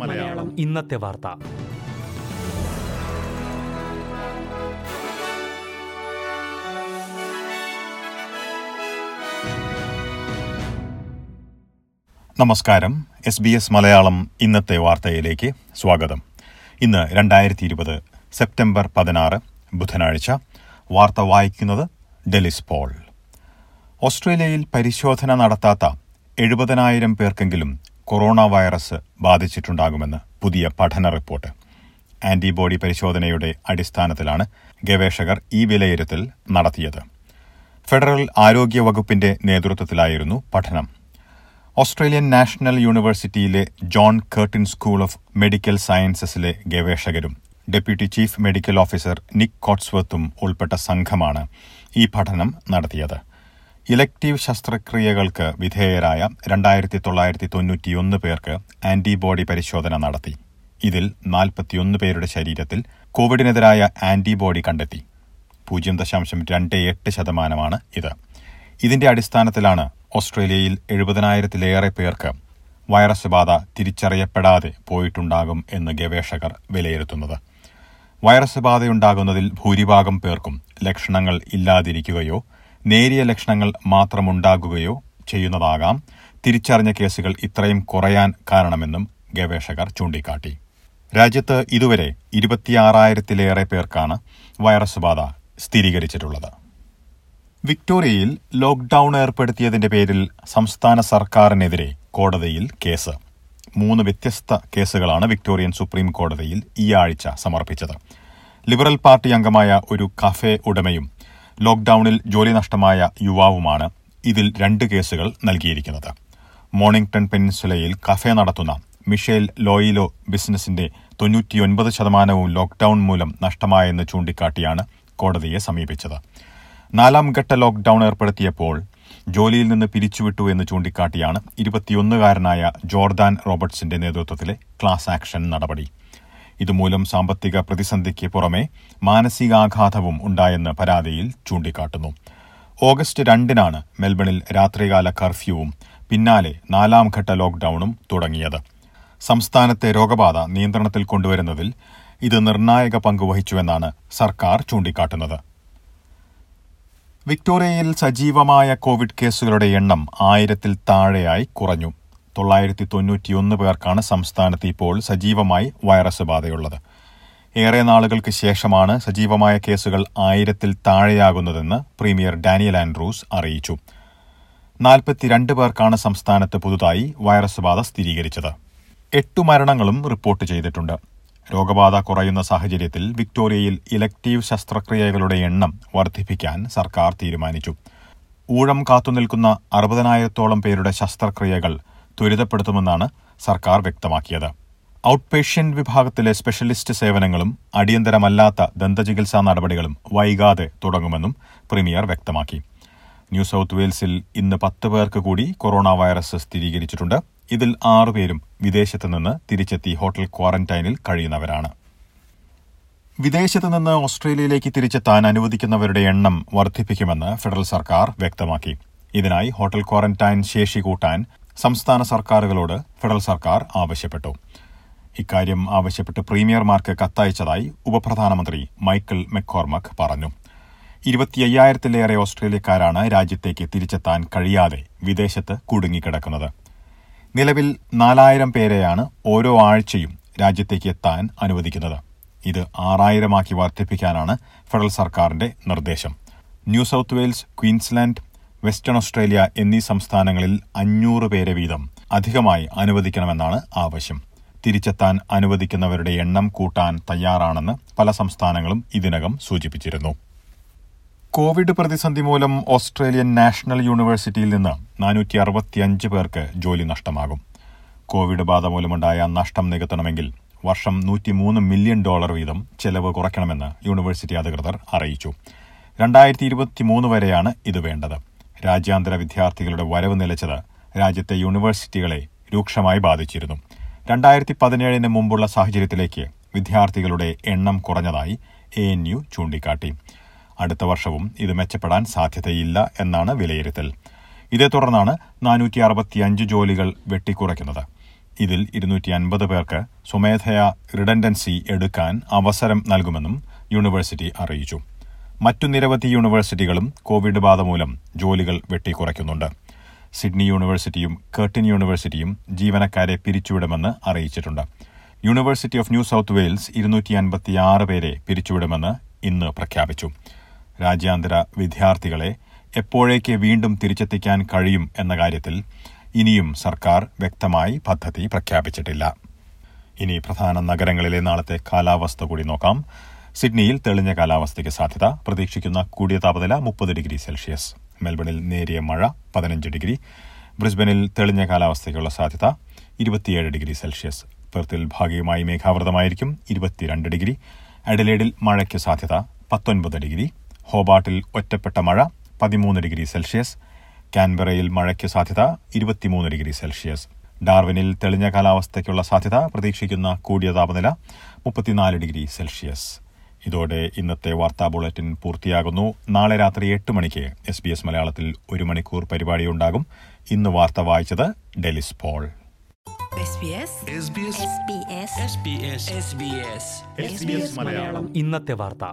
മലയാളം. ഇന്നത്തെ വാർത്ത. നമസ്കാരം. എസ് ബി എസ് മലയാളം ഇന്നത്തെ വാർത്തയിലേക്ക് സ്വാഗതം. ഇന്ന് രണ്ടായിരത്തി ഇരുപത് സെപ്റ്റംബർ പതിനാറ് ബുധനാഴ്ച. വാർത്ത വായിക്കുന്നത് ഡെലിസ് പോൾ. ഓസ്ട്രേലിയയിൽ പരിശോധന നടത്താത്ത എഴുപതിനായിരം പേർക്കെങ്കിലും കൊറോണ വൈറസ് ബാധിച്ചിട്ടുണ്ടാകുമെന്ന് പുതിയ പഠന റിപ്പോർട്ട്. ആന്റിബോഡി പരിശോധനയുടെ അടിസ്ഥാനത്തിലാണ് ഗവേഷകർ ഈ വിലയിരുത്തൽ നടത്തിയത്. ഫെഡറൽ ആരോഗ്യ വകുപ്പിന്റെ നേതൃത്വത്തിലായിരുന്നു പഠനം. ഓസ്ട്രേലിയൻ നാഷണൽ യൂണിവേഴ്സിറ്റിയിലെ John Curtin School of Medical സയൻസസിലെ ഗവേഷകരും deputy chief medical officer Nick കോട്സ്വർത്തും ഉൾപ്പെട്ട സംഘമാണ് ഈ പഠനം നടത്തിയത്. ഇലക്ടീവ് ശസ്ത്രക്രിയകൾക്ക് വിധേയരായ രണ്ടായിരത്തി തൊള്ളായിരത്തി തൊണ്ണൂറ്റിയൊന്ന് പേർക്ക് ആന്റിബോഡി പരിശോധന നടത്തി. ഇതിൽ നാൽപ്പത്തിയൊന്ന് പേരുടെ ശരീരത്തിൽ കോവിഡിനെതിരായ ആന്റിബോഡി കണ്ടെത്തി. പൂജ്യം ദശാംശം രണ്ട് എട്ട് ശതമാനമാണ് ഇത്. ഇതിന്റെ അടിസ്ഥാനത്തിലാണ് ഓസ്ട്രേലിയയിൽ എഴുപതിനായിരത്തിലേറെ പേർക്ക് വൈറസ് ബാധ തിരിച്ചറിയപ്പെടാതെ പോയിട്ടുണ്ടാകും എന്ന് ഗവേഷകർ വിലയിരുത്തുന്നത്. വൈറസ് ബാധയുണ്ടാകുന്നതിൽ ഭൂരിഭാഗം പേർക്കും ലക്ഷണങ്ങൾ ഇല്ലാതിരിക്കുകയോ നേരിയ ലക്ഷണങ്ങൾ മാത്രമുണ്ടാകുകയോ ചെയ്യുന്നതാകാം. തിരിച്ചറിഞ്ഞ കേസുകൾ ഇത്രയും കുറയാൻ കാരണമെന്നും ഗവേഷകർ ചൂണ്ടിക്കാട്ടി. രാജ്യത്ത് ഇതുവരെ ഇരുപത്തിയാറായിരത്തിലേറെ പേർക്കാണ് വൈറസ് ബാധ സ്ഥിരീകരിച്ചിട്ടുള്ളത്. വിക്ടോറിയയിൽ ലോക്ഡൌൺ ഏർപ്പെടുത്തിയതിന്റെ പേരിൽ സംസ്ഥാന സർക്കാരിനെതിരെ കോടതിയിൽ കേസ്. മൂന്ന് വ്യത്യസ്ത കേസുകളാണ് വിക്ടോറിയൻ സുപ്രീം കോടതിയിൽ ഈ ആഴ്ച സമർപ്പിച്ചത്. ലിബറൽ പാർട്ടി അംഗമായ ഒരു കഫേ ഉടമയും ലോക്ഡൌണിൽ ജോലി നഷ്ടമായ യുവാവുമാണ് ഇതിൽ രണ്ട് കേസുകൾ നൽകിയിരിക്കുന്നത്. മോണിംഗ്ടൺ പെനിൻസുലയിൽ കഫേ നടത്തുന്ന മിഷേൽ ലോയിലോ ബിസിനസിന്റെ തൊണ്ണൂറ്റിയൊൻപത് ശതമാനവും ലോക്ഡൌൺ മൂലം നഷ്ടമായെന്ന് ചൂണ്ടിക്കാട്ടിയാണ് കോടതിയെ സമീപിച്ചത്. നാലാം ഘട്ട ലോക്ഡൌൺ ഏർപ്പെടുത്തിയപ്പോൾ ജോലിയിൽ നിന്ന് പിരിച്ചുവിട്ടു എന്ന് ചൂണ്ടിക്കാട്ടിയാണ് ഇരുപത്തിയൊന്നുകാരനായ ജോർദാൻ റോബർട്ട്സിന്റെ നേതൃത്വത്തിലെ ക്ലാസ് ആക്ഷൻ നടപടി. ഇതുമൂലം സാമ്പത്തിക പ്രതിസന്ധിക്ക് പുറമെ മാനസികാഘാതവും ഉണ്ടായെന്ന് പരാതിയിൽ ചൂണ്ടിക്കാട്ടുന്നു. ഓഗസ്റ്റ് രണ്ടിനാണ് മെൽബണിൽ രാത്രികാല കർഫ്യൂവും പിന്നാലെ നാലാം ഘട്ട ലോക്ഡൌണും തുടങ്ങിയത്. സംസ്ഥാനത്തെ രോഗബാധ നിയന്ത്രണത്തിൽ കൊണ്ടുവരുന്നതിൽ ഇത് നിർണായക പങ്കുവഹിച്ചുവെന്നാണ് സർക്കാർ ചൂണ്ടിക്കാട്ടുന്നത്. വിക്ടോറിയയിൽ സജീവമായ കോവിഡ് കേസുകളുടെ എണ്ണം ആയിരത്തിൽ താഴെയായി കുറഞ്ഞു. തൊള്ളായിരത്തി തൊണ്ണൂറ്റിയൊന്ന് പേർക്കാണ് സംസ്ഥാനത്ത് ഇപ്പോൾ സജീവമായി വൈറസ് ബാധയുള്ളത്. ഏറെ നാളുകൾക്ക് ശേഷമാണ് സജീവമായ കേസുകൾ ആയിരത്തിൽ താഴെയാകുന്നതെന്ന് പ്രീമിയർ ഡാനിയൽ ആൻഡ്രൂസ് അറിയിച്ചു. നാൽപ്പത്തിരണ്ട് പേർക്കാണ് സംസ്ഥാനത്ത് പുതുതായി വൈറസ് ബാധ സ്ഥിരീകരിച്ചത്. എട്ടു മരണങ്ങളും റിപ്പോർട്ട് ചെയ്തിട്ടുണ്ട്. രോഗബാധ കുറയുന്ന സാഹചര്യത്തിൽ വിക്ടോറിയയിൽ ഇലക്ടീവ് ശസ്ത്രക്രിയകളുടെ എണ്ണം വർദ്ധിപ്പിക്കാൻ സർക്കാർ തീരുമാനിച്ചു. ഊഴം കാത്തുനിൽക്കുന്ന അറുപതിനായിരത്തോളം പേരുടെ ശസ്ത്രക്രിയകൾ ത്വരിതപ്പെടുത്തുമെന്നാണ് സർക്കാർ വ്യക്തമാക്കിയത്. ഔട്ട് പേഷ്യന്റ് വിഭാഗത്തിലെ സ്പെഷ്യലിസ്റ്റ് സേവനങ്ങളും അടിയന്തരമല്ലാത്ത ദന്തചികിത്സാ നടപടികളും വൈകാതെ തുടങ്ങുമെന്നും പ്രീമിയർ വ്യക്തമാക്കി. ന്യൂ സൗത്ത് വെയിൽസിൽ ഇന്ന് പത്ത് പേർക്ക് കൂടി കൊറോണ വൈറസ് സ്ഥിരീകരിച്ചിട്ടുണ്ട്. ഇതിൽ ആറുപേരും വിദേശത്ത് നിന്ന് തിരിച്ചെത്തി ഹോട്ടൽ ക്വാറന്റൈനിൽ കഴിയുന്നവരാണ്. വിദേശത്ത് നിന്ന് ഓസ്ട്രേലിയയിലേക്ക് തിരിച്ചെത്താൻ അനുവദിക്കുന്നവരുടെ എണ്ണം വർദ്ധിപ്പിക്കുമെന്ന് ഫെഡറൽ സർക്കാർ വ്യക്തമാക്കി. ഇതിനായി ഹോട്ടൽ ക്വാറന്റൈൻ ശേഷി കൂട്ടാൻ സംസ്ഥാന സർക്കാരുകളോട് ഫെഡറൽ സർക്കാർ ആവശ്യപ്പെട്ടു. ഇക്കാര്യം ആവശ്യപ്പെട്ട് പ്രീമിയർമാർക്ക് കത്തയച്ചതായി ഉപപ്രധാനമന്ത്രി മൈക്കിൾ മെക്കോർമക് പറഞ്ഞു. ഇരുപത്തിയ്യായിരത്തിലേറെ ഓസ്ട്രേലിയക്കാരാണ് രാജ്യത്തേക്ക് തിരിച്ചെത്താൻ കഴിയാതെ വിദേശത്ത് കുടുങ്ങിക്കിടക്കുന്നത്. നിലവിൽ നാലായിരം പേരെയാണ് ഓരോ ആഴ്ചയും രാജ്യത്തേക്ക് എത്താൻ അനുവദിക്കുന്നത്. ഇത് ആറായിരമാക്കി വർദ്ധിപ്പിക്കാനാണ് ഫെഡറൽ സർക്കാരിന്റെ നിർദ്ദേശം. New South Wales Queensland Western Australia എന്നീ സംസ്ഥാനങ്ങളിൽ അഞ്ഞൂറ് പേരെ വീതം അധികമായി അനുവദിക്കണമെന്നാണ് ആവശ്യം. തിരിച്ചെത്താൻ അനുവദിക്കുന്നവരുടെ എണ്ണം കൂട്ടാൻ തയ്യാറാണെന്ന് പല സംസ്ഥാനങ്ങളും ഇതിനകം സൂചിപ്പിച്ചിരുന്നു. കോവിഡ് പ്രതിസന്ധി മൂലം ഓസ്ട്രേലിയൻ നാഷണൽ യൂണിവേഴ്സിറ്റിയിൽ നിന്ന് നാനൂറ്റി അറുപത്തിയഞ്ച് പേർക്ക് ജോലി നഷ്ടമാകും. കോവിഡ് ബാധ മൂലമുണ്ടായ നഷ്ടം നികത്തണമെങ്കിൽ വർഷം നൂറ്റിമൂന്ന് മില്യൺ ഡോളർ വീതം ചെലവ് കുറയ്ക്കണമെന്ന് യൂണിവേഴ്സിറ്റി അധികൃതർ അറിയിച്ചു. രണ്ടായിരത്തി ഇരുപത്തിമൂന്ന് വരെയാണ് ഇത് വേണ്ടത്. രാജ്യാന്തര വിദ്യാർത്ഥികളുടെ വരവ് നിലച്ചത് രാജ്യത്തെ യൂണിവേഴ്സിറ്റികളെ രൂക്ഷമായി ബാധിച്ചിരുന്നു. രണ്ടായിരത്തി പതിനേഴിന് മുമ്പുള്ള സാഹചര്യത്തിലേക്ക് വിദ്യാർത്ഥികളുടെ എണ്ണം കുറഞ്ഞതായി എ എൻ യു ചൂണ്ടിക്കാട്ടി. അടുത്ത വർഷവും ഇത് മെച്ചപ്പെടാൻ സാധ്യതയില്ല എന്നാണ് വിലയിരുത്തൽ. ഇതേ തുടർന്നാണ് നാനൂറ്റി അറുപത്തിയഞ്ച് ജോലികൾ വെട്ടിക്കുറയ്ക്കുന്നത്. ഇതിൽ ഇരുന്നൂറ്റി അൻപത് പേർക്ക് സ്വമേധയാ റിഡൻഡൻസി എടുക്കാൻ അവസരം നൽകുമെന്നും യൂണിവേഴ്സിറ്റി അറിയിച്ചു. മറ്റു നിരവധി യൂണിവേഴ്സിറ്റികളും കോവിഡ് ബാധ മൂലം ജോലികൾ വെട്ടിക്കുറയ്ക്കുന്നുണ്ട്. സിഡ്നി യൂണിവേഴ്സിറ്റിയും കേർട്ടിൻ യൂണിവേഴ്സിറ്റിയും ജീവനക്കാരെ പിരിച്ചുവിടുമെന്ന് അറിയിച്ചിട്ടുണ്ട്. University of New South Wales ഇരുന്നൂറ്റി അൻപത്തിയാറ് പേരെ പിരിച്ചുവിടുമെന്ന് ഇന്ന് പ്രഖ്യാപിച്ചു. രാജ്യാന്തര വിദ്യാർത്ഥികളെ എപ്പോഴേക്ക് വീണ്ടും തിരിച്ചെത്തിക്കാൻ കഴിയും എന്ന കാര്യത്തിൽ ഇനിയും സർക്കാർ വ്യക്തമായി പദ്ധതി പ്രഖ്യാപിച്ചിട്ടില്ല. ഇനി പ്രധാന നഗരങ്ങളിലെ നാളത്തെ കാലാവസ്ഥ കൂടി നോക്കാം. സിഡ്നിയിൽ തെളിഞ്ഞ കാലാവസ്ഥയ്ക്ക് സാധ്യത. പ്രതീക്ഷിക്കുന്ന കൂടിയ താപനില മുപ്പത് ഡിഗ്രി സെൽഷ്യസ്. മെൽബണിൽ നേരിയ മഴ പതിനഞ്ച് ഡിഗ്രി. ബ്രിസ്ബനിൽ തെളിഞ്ഞ കാലാവസ്ഥയ്ക്കുള്ള സാധ്യത ഇരുപത്തിയേഴ് ഡിഗ്രി സെൽഷ്യസ്. പെർത്തിൽ ഭാഗികമായി മേഘാവൃതമായിരിക്കും ഇരുപത്തിരണ്ട് ഡിഗ്രി. അഡലേഡിൽ മഴയ്ക്ക് സാധ്യത പത്തൊൻപത് ഡിഗ്രി. ഹോബാട്ടിൽ ഒറ്റപ്പെട്ട മഴ പതിമൂന്ന് ഡിഗ്രി സെൽഷ്യസ്. കാൻബറയിൽ മഴയ്ക്ക് സാധ്യത ഇരുപത്തിമൂന്ന് ഡിഗ്രി സെൽഷ്യസ്. ഡാർവിനിൽ തെളിഞ്ഞ കാലാവസ്ഥയ്ക്കുള്ള സാധ്യത പ്രതീക്ഷിക്കുന്ന കൂടിയ താപനില മുപ്പത്തിനാല് ഡിഗ്രി സെൽഷ്യസ്. ഇതോടെ ഇന്നത്തെ വാർത്താ ബുള്ളറ്റിൻ പൂർത്തിയാകുന്നു. നാളെ രാത്രി എട്ട് മണിക്ക് എസ് ബി എസ് മലയാളത്തിൽ ഒരു മണിക്കൂർ പരിപാടി ഉണ്ടാകും. ഇന്ന് വാർത്ത വായിച്ചത് Delys Paul. SBS SBS SBS SBS SBS SBS Malayalam. ഇന്നത്തെ വാർത്ത.